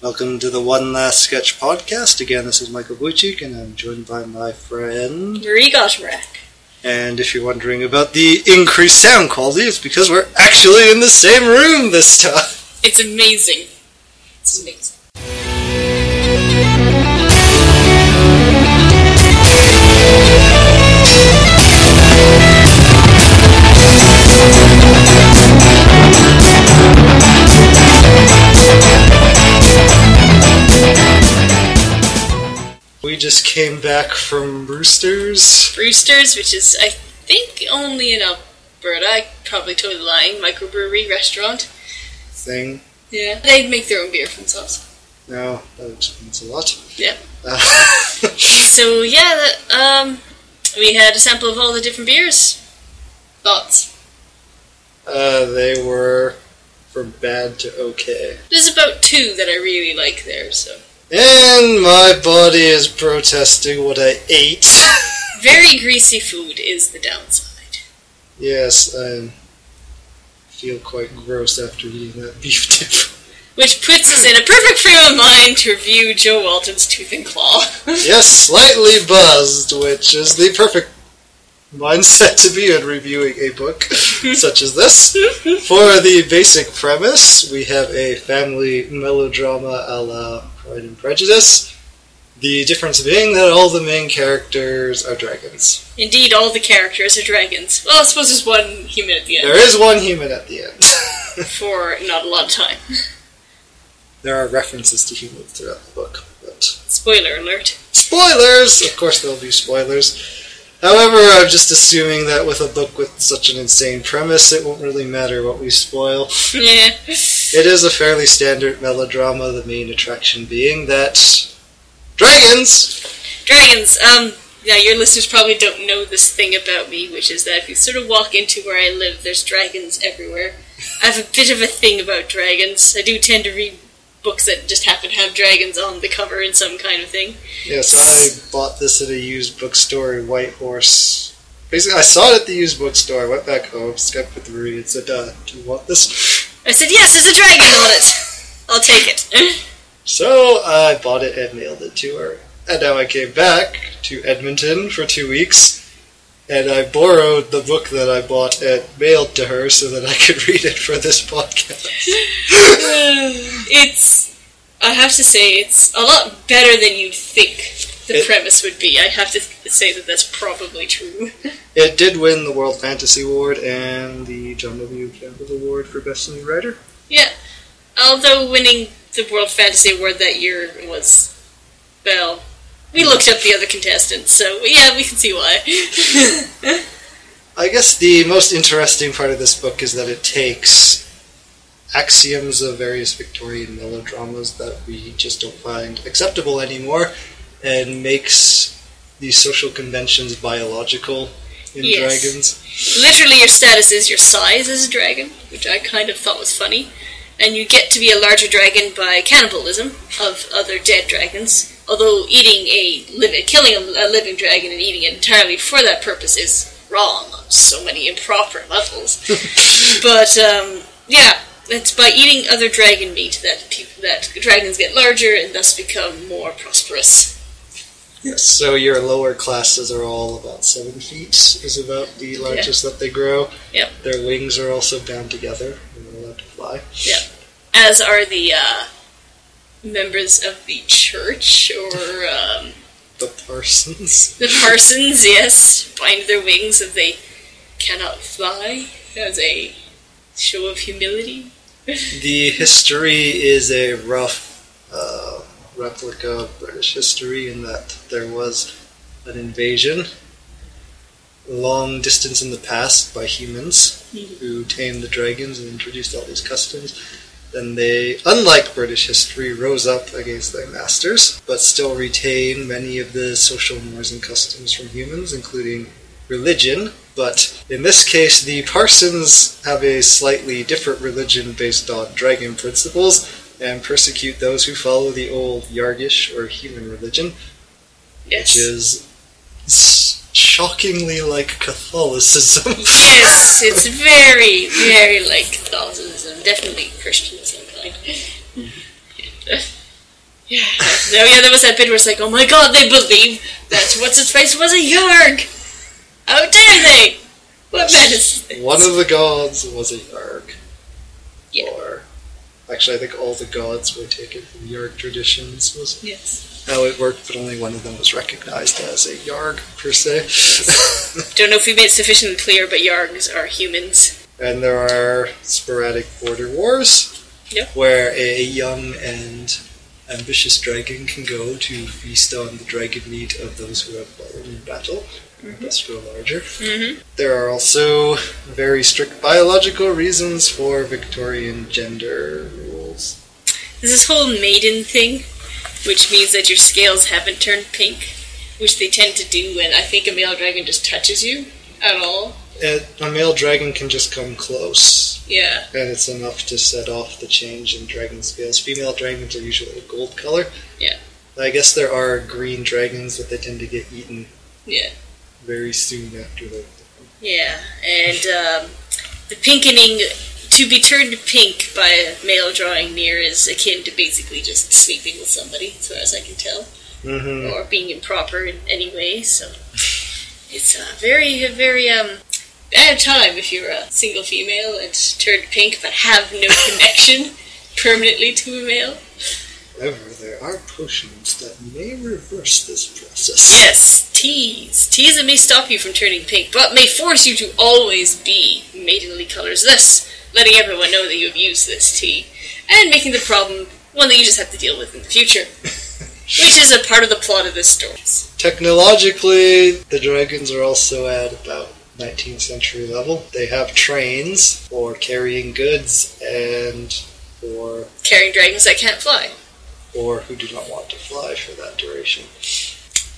Welcome to the One Last Sketch podcast. Again, this is Michael Wojcik, and I'm joined by my friend. Marie Gottschalk. And if you're wondering about the increased sound quality, it's because we're actually in the same room this time. It's amazing. It's amazing. Just came back from Roosters. Brewster's, which is, I think, only in Alberta. I probably totally lying. Microbrewery restaurant. Thing. Yeah. They make their own beer for themselves. No, that explains a lot. Yeah. Uh, So, yeah, that, um, we had a sample of all the different beers. Thoughts? uh, they were from bad to okay. There's about two that I really like there, so. And my body is protesting what I ate. Very greasy food is the downside. yes, I feel quite gross after eating that beef tip. Which puts us in a perfect frame of mind to review Jo Walton's Tooth and Claw. yes, slightly buzzed, which is the perfect mindset to be in reviewing a book such as this. For the basic premise, we have a family melodrama a la Pride and Prejudice. The difference being that all the main characters are dragons. Indeed, all the characters are dragons. Well, I suppose there's one human at the end. There is one human at the end. For not a lot of time. there are references to humans throughout the book, but Spoiler alert. spoilers! Of course, there'll be spoilers. However, I'm just assuming that with a book with such an insane premise, it won't really matter what we spoil. Yeah. It is a fairly standard melodrama, the main attraction being that dragons! Dragons. Um, now your listeners probably don't know this thing about me, which is that if you sort of walk into where I live, there's dragons everywhere. I have a bit of a thing about dragons. I do tend to read books that just happen to have dragons on the cover in some kind of thing. Yes, I bought this at a used bookstore in Whitehorse. Basically, I saw it at the used bookstore. I went back home, Skyped with Marie, and said, uh, Do you want this? I said, yes, there's a dragon on it. I'll take it. So I bought it and mailed it to her. And now I came back to Edmonton for two weeks, and I borrowed the book that I bought and mailed to her so that I could read it for this podcast. it's, I have to say, it's a lot better than you'd think the It- premise would be. I have to say that that's probably true. It did win the World Fantasy Award and the John W. Campbell Award for Best New Writer. yeah. Although winning the World Fantasy Award that year was, well, we looked up the other contestants, so yeah, we can see why. I guess the most interesting part of this book is that it takes axioms of various Victorian melodramas that we just don't find acceptable anymore and makes these social conventions biological in Yes. dragons. Literally, your status is your size as a dragon, which I kind of thought was funny. And you get to be a larger dragon by cannibalism of other dead dragons. Although eating a living, killing a, living dragon and eating it entirely for that purpose is wrong on so many improper levels. but um, yeah, it's by eating other dragon meat that people, that dragons get larger and thus become more prosperous. Yes. So your lower classes are all about seven feet is about the largest that they grow. Yep. Their wings are also bound together and they're allowed to fly. as are the uh, members of the church or um, The parsons. the parsons. Yes, bind their wings if they cannot fly as a show of humility. The history is a rough uh, replica of British history in that there was an invasion long distance in the past by humans who tamed the dragons and introduced all these customs. Then they, unlike British history, rose up against their masters, but still retain many of the social mores and customs from humans, including religion. But in this case, the Parsons have a slightly different religion based on dragon principles and persecute those who follow the old Yargish or human religion, Yes. which is shockingly like Catholicism. yes, it's very, very like Catholicism. Definitely Christian of some kind. Yeah. No, yeah, there was that bit where it's like, oh my god, they believe that what's his face was a Yarg. How dare they? What madness! One of the gods was a Yarg. Yeah. Or actually, I think all the gods were taken from Yarg traditions. Was Yes. How it worked, but only one of them was recognized as a Yarg per se. Don't know if we made it sufficiently clear, but Yargs are humans. and there are sporadic border wars Yep. where a young and ambitious dragon can go to feast on the dragon meat of those who have fallen in battle. and Thus grow larger. Mm-hmm. There are also very strict biological reasons for Victorian gender rules. There's this whole maiden thing, which means that your scales haven't turned pink, which they tend to do when I think a male dragon just touches you at all. A male dragon can just come close, Yeah. and it's enough to set off the change in dragon scales. Female dragons are usually a gold color. Yeah. I guess there are green dragons, but they tend to get eaten Yeah. very soon after they're Yeah, and um, the pinkening to be turned pink by a male drawing near is akin to basically just sleeping with somebody, as far as I can tell, Mm-hmm. or being improper in any way. So it's a very, a very um, bad time if you're a single female and turned pink but have no connection permanently to a male. However, there are potions that may reverse this process. Yes, teas. Teas that may stop you from turning pink, but may force you to always be maidenly colors. Thus, letting everyone know that you have used this tea, and making the problem one that you just have to deal with in the future. Which is a part of the plot of this story. Technologically, the dragons are also at about 19th century level. They have trains for carrying goods and for Carrying dragons that can't fly. or who do not want to fly for that duration.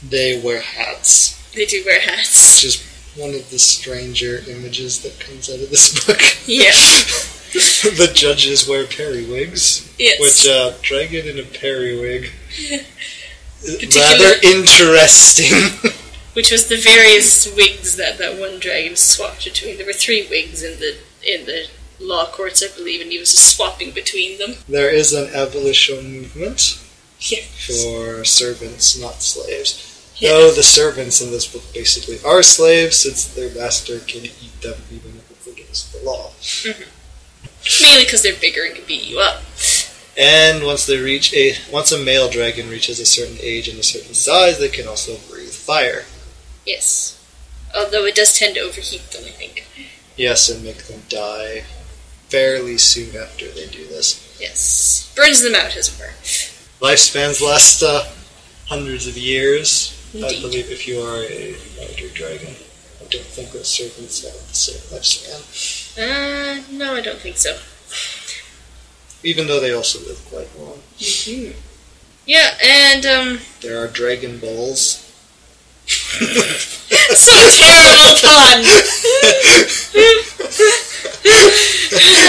They wear hats, They do wear hats. which is one of the stranger images that comes out of this book. Yeah. the judges wear periwigs, Yes. which uh, dragon in a periwig. Rather interesting. Which was the various wigs that that one dragon swapped between. There were three wigs in the in the law courts, I believe, and he was just swapping between them. there is an abolition movement Yeah. for servants, not slaves. Though the servants in this book basically are slaves, since their master can eat them even if it's against the law. Mainly because they're bigger and can beat you up. And once they reach a once a male dragon reaches a certain age and a certain size, they can also breathe fire. Yes. Although it does tend to overheat them, I think. Yes, and make them die fairly soon after they do this. Yes. Burns them out, as it were. Lifespans last uh, hundreds of years. I believe if you are a larger dragon. I don't think that servants have the same lifespan. Uh, no, I don't think so. Even though they also live quite long. Yeah, and, um, There are dragon balls. so terrible pun!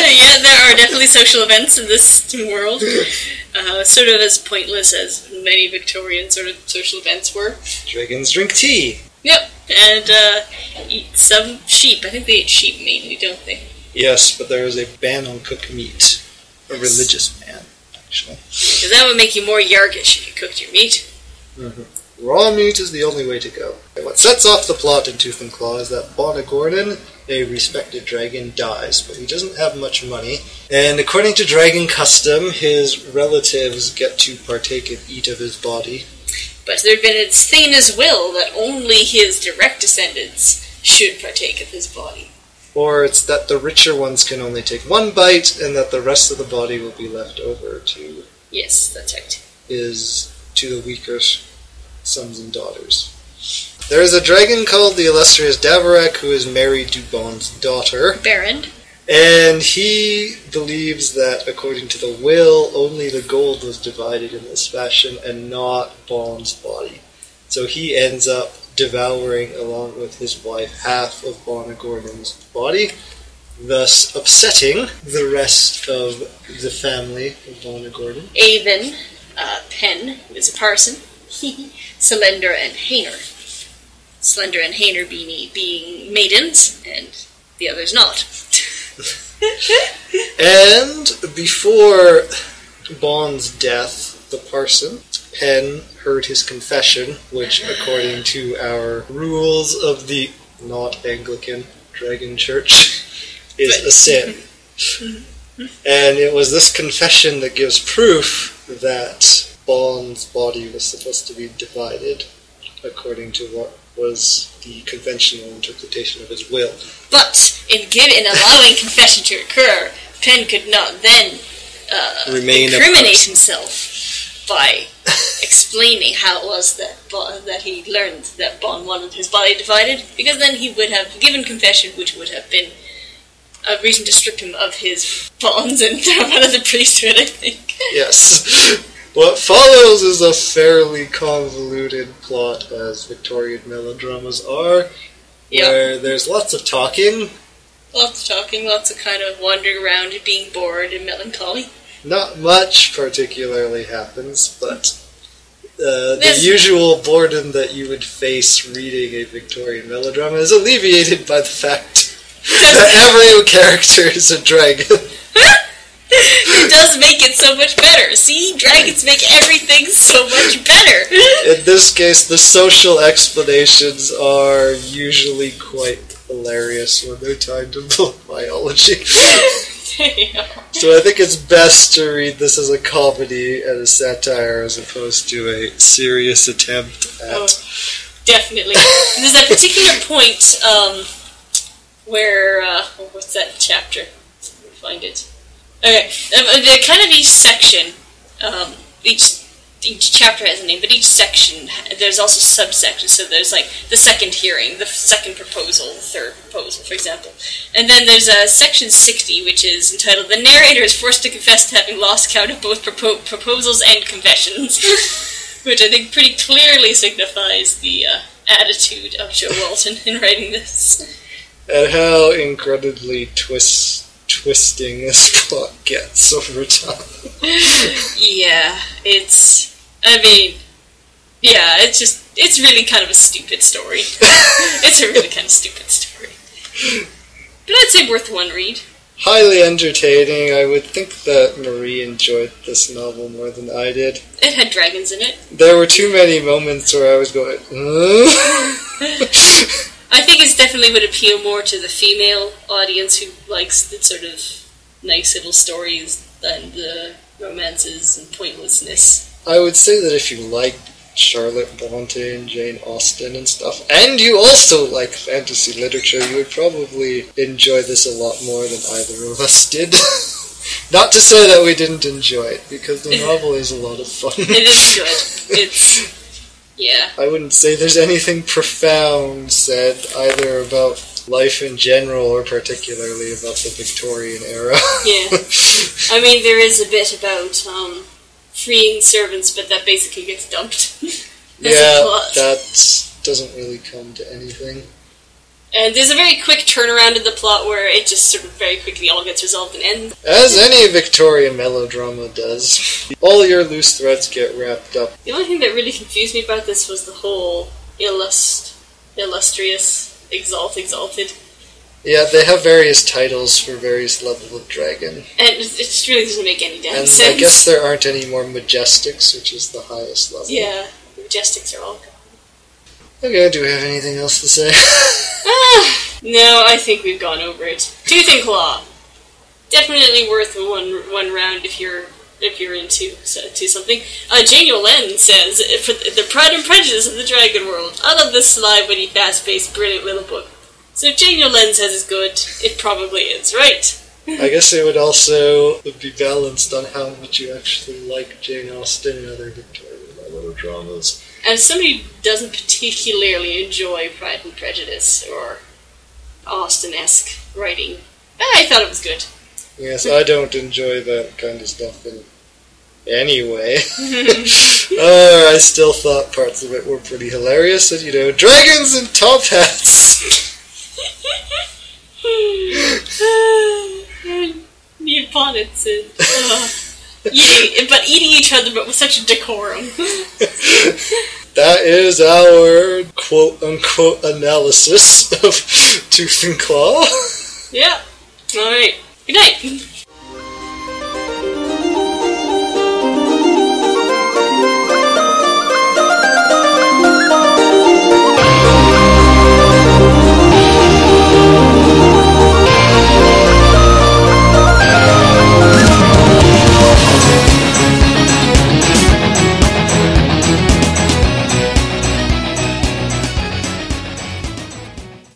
yeah, there are definitely social events in this world. Uh, sort of as pointless as many Victorian sort of social events were. Dragons drink tea. Yep, and uh, eat some sheep. I think they eat sheep mainly, don't they? Yes, but there is a ban on cooked meat. A religious ban, actually. Because that would make you more yargish if you cooked your meat. Raw meat is the only way to go. What sets off the plot in Tooth and Claw is that Bon Agornin, a respected dragon, dies, but he doesn't have much money. And according to dragon custom, his relatives get to partake and eat of his body. But there'd been a his will that only his direct descendants should partake of his body. Or it's that the richer ones can only take one bite, and that the rest of the body will be left over to Yes, that's right. his to the weaker sons and daughters. There is a dragon called the illustrious Daverak who is married to Bon's daughter. Baron. And he believes that, according to the will, only the gold was divided in this fashion and not Bon's body. So he ends up devouring, along with his wife, half of Bon Agornin's body, thus upsetting the rest of the family of Bonagornon. Avan, uh, Penn, who is a parson, Selendra and Haner. Selendra and Haner being, being maidens, and the others not. And before Bon's death, the parson Penn heard his confession, which, according to our rules of the not Anglican Dragon Church, is a sin. and it was this confession that gives proof that Bon's body was supposed to be divided, according to what was the conventional interpretation of his will. But in giving in allowing confession to occur, Penn could not then uh, Remain incriminate himself by explaining how it was that Bon, that he learned that Bon wanted his body divided, because then he would have given confession, which would have been a reason to strip him of his bonds and throw him out of the priesthood. I think. Yes. What follows is a fairly convoluted plot, as Victorian melodramas are, Yeah. where there's lots of talking, Lots of talking, lots of kind of wandering around and being bored and melancholy. not much particularly happens, but uh, the usual boredom that you would face reading a Victorian melodrama is alleviated by the fact that every character is a dragon. it does make it so much better. See, dragons make everything so much better. In this case, the social explanations are usually quite hilarious when they're tied to biology. So I think it's best to read this as a comedy and a satire as opposed to a serious attempt at. Oh, definitely. And there's that particular point um, where uh, oh, what's that chapter? Let me find it. Okay, the kind of each section, um, each each chapter has a name, but each section there's also subsections. So there's like the second hearing, the second proposal, the third proposal, for example. And then there's uh, section 60, which is entitled "The narrator is forced to confess to having lost count of both propo- proposals and confessions." which I think pretty clearly signifies the uh, attitude of Jo Walton in writing this. And how incredibly twist, twisting this plot gets over time. Yeah, it's. I mean, yeah, it's just. It's really kind of a stupid story. it's a really kind of stupid story. But I'd say worth one read. Highly entertaining. I would think that Marie enjoyed this novel more than I did. It had dragons in it. There were too many moments where I was going, "Huh?" I think it definitely would appeal more to the female audience who likes the sort of nice little stories than the romances and pointlessness. I would say that if you like Charlotte Bronte and Jane Austen and stuff, and you also like fantasy literature, you would probably enjoy this a lot more than either of us did. Not to say that we didn't enjoy it, because the novel is a lot of fun. It is good. It's yeah. I wouldn't say there's anything profound said either about life in general or particularly about the Victorian era. Yeah. I mean, there is a bit about um, freeing servants, but that basically gets dumped. Yeah, that doesn't really come to anything. And there's a very quick turnaround in the plot where it just sort of very quickly all gets resolved and ends. As any Victorian melodrama does, all your loose threads get wrapped up. The only thing that really confused me about this was the whole illust, illustrious, exalt, exalted. Yeah, they have various titles for various levels of dragon. And it just really doesn't make any damn And sense. I guess there aren't any more majestics, which is the highest level. Yeah, Majestics are all. Okay, do we have anything else to say? Ah, no, I think we've gone over it. Tooth and Claw. Definitely worth one one round if you're if you're into so, to something. Uh, Jane Yolen says for the, the Pride and Prejudice of the Dragon World. I love this sly, witty, fast-paced, brilliant little book. So if Jane Yolen says it's good, it probably is, right? I guess it would also be balanced on how much you actually like Jane Austen and other Victorian melodramas. And somebody who doesn't particularly enjoy Pride and Prejudice or Austen-esque writing, I thought it was good. Yes, I don't enjoy that kind of stuff in anyway. uh, I still thought parts of it were pretty hilarious, and you know, dragons and top hats. Neoponics and uh, eating, but eating each other, but with such decorum. that is our quote unquote analysis of Tooth and Claw. yeah. All right. Good night.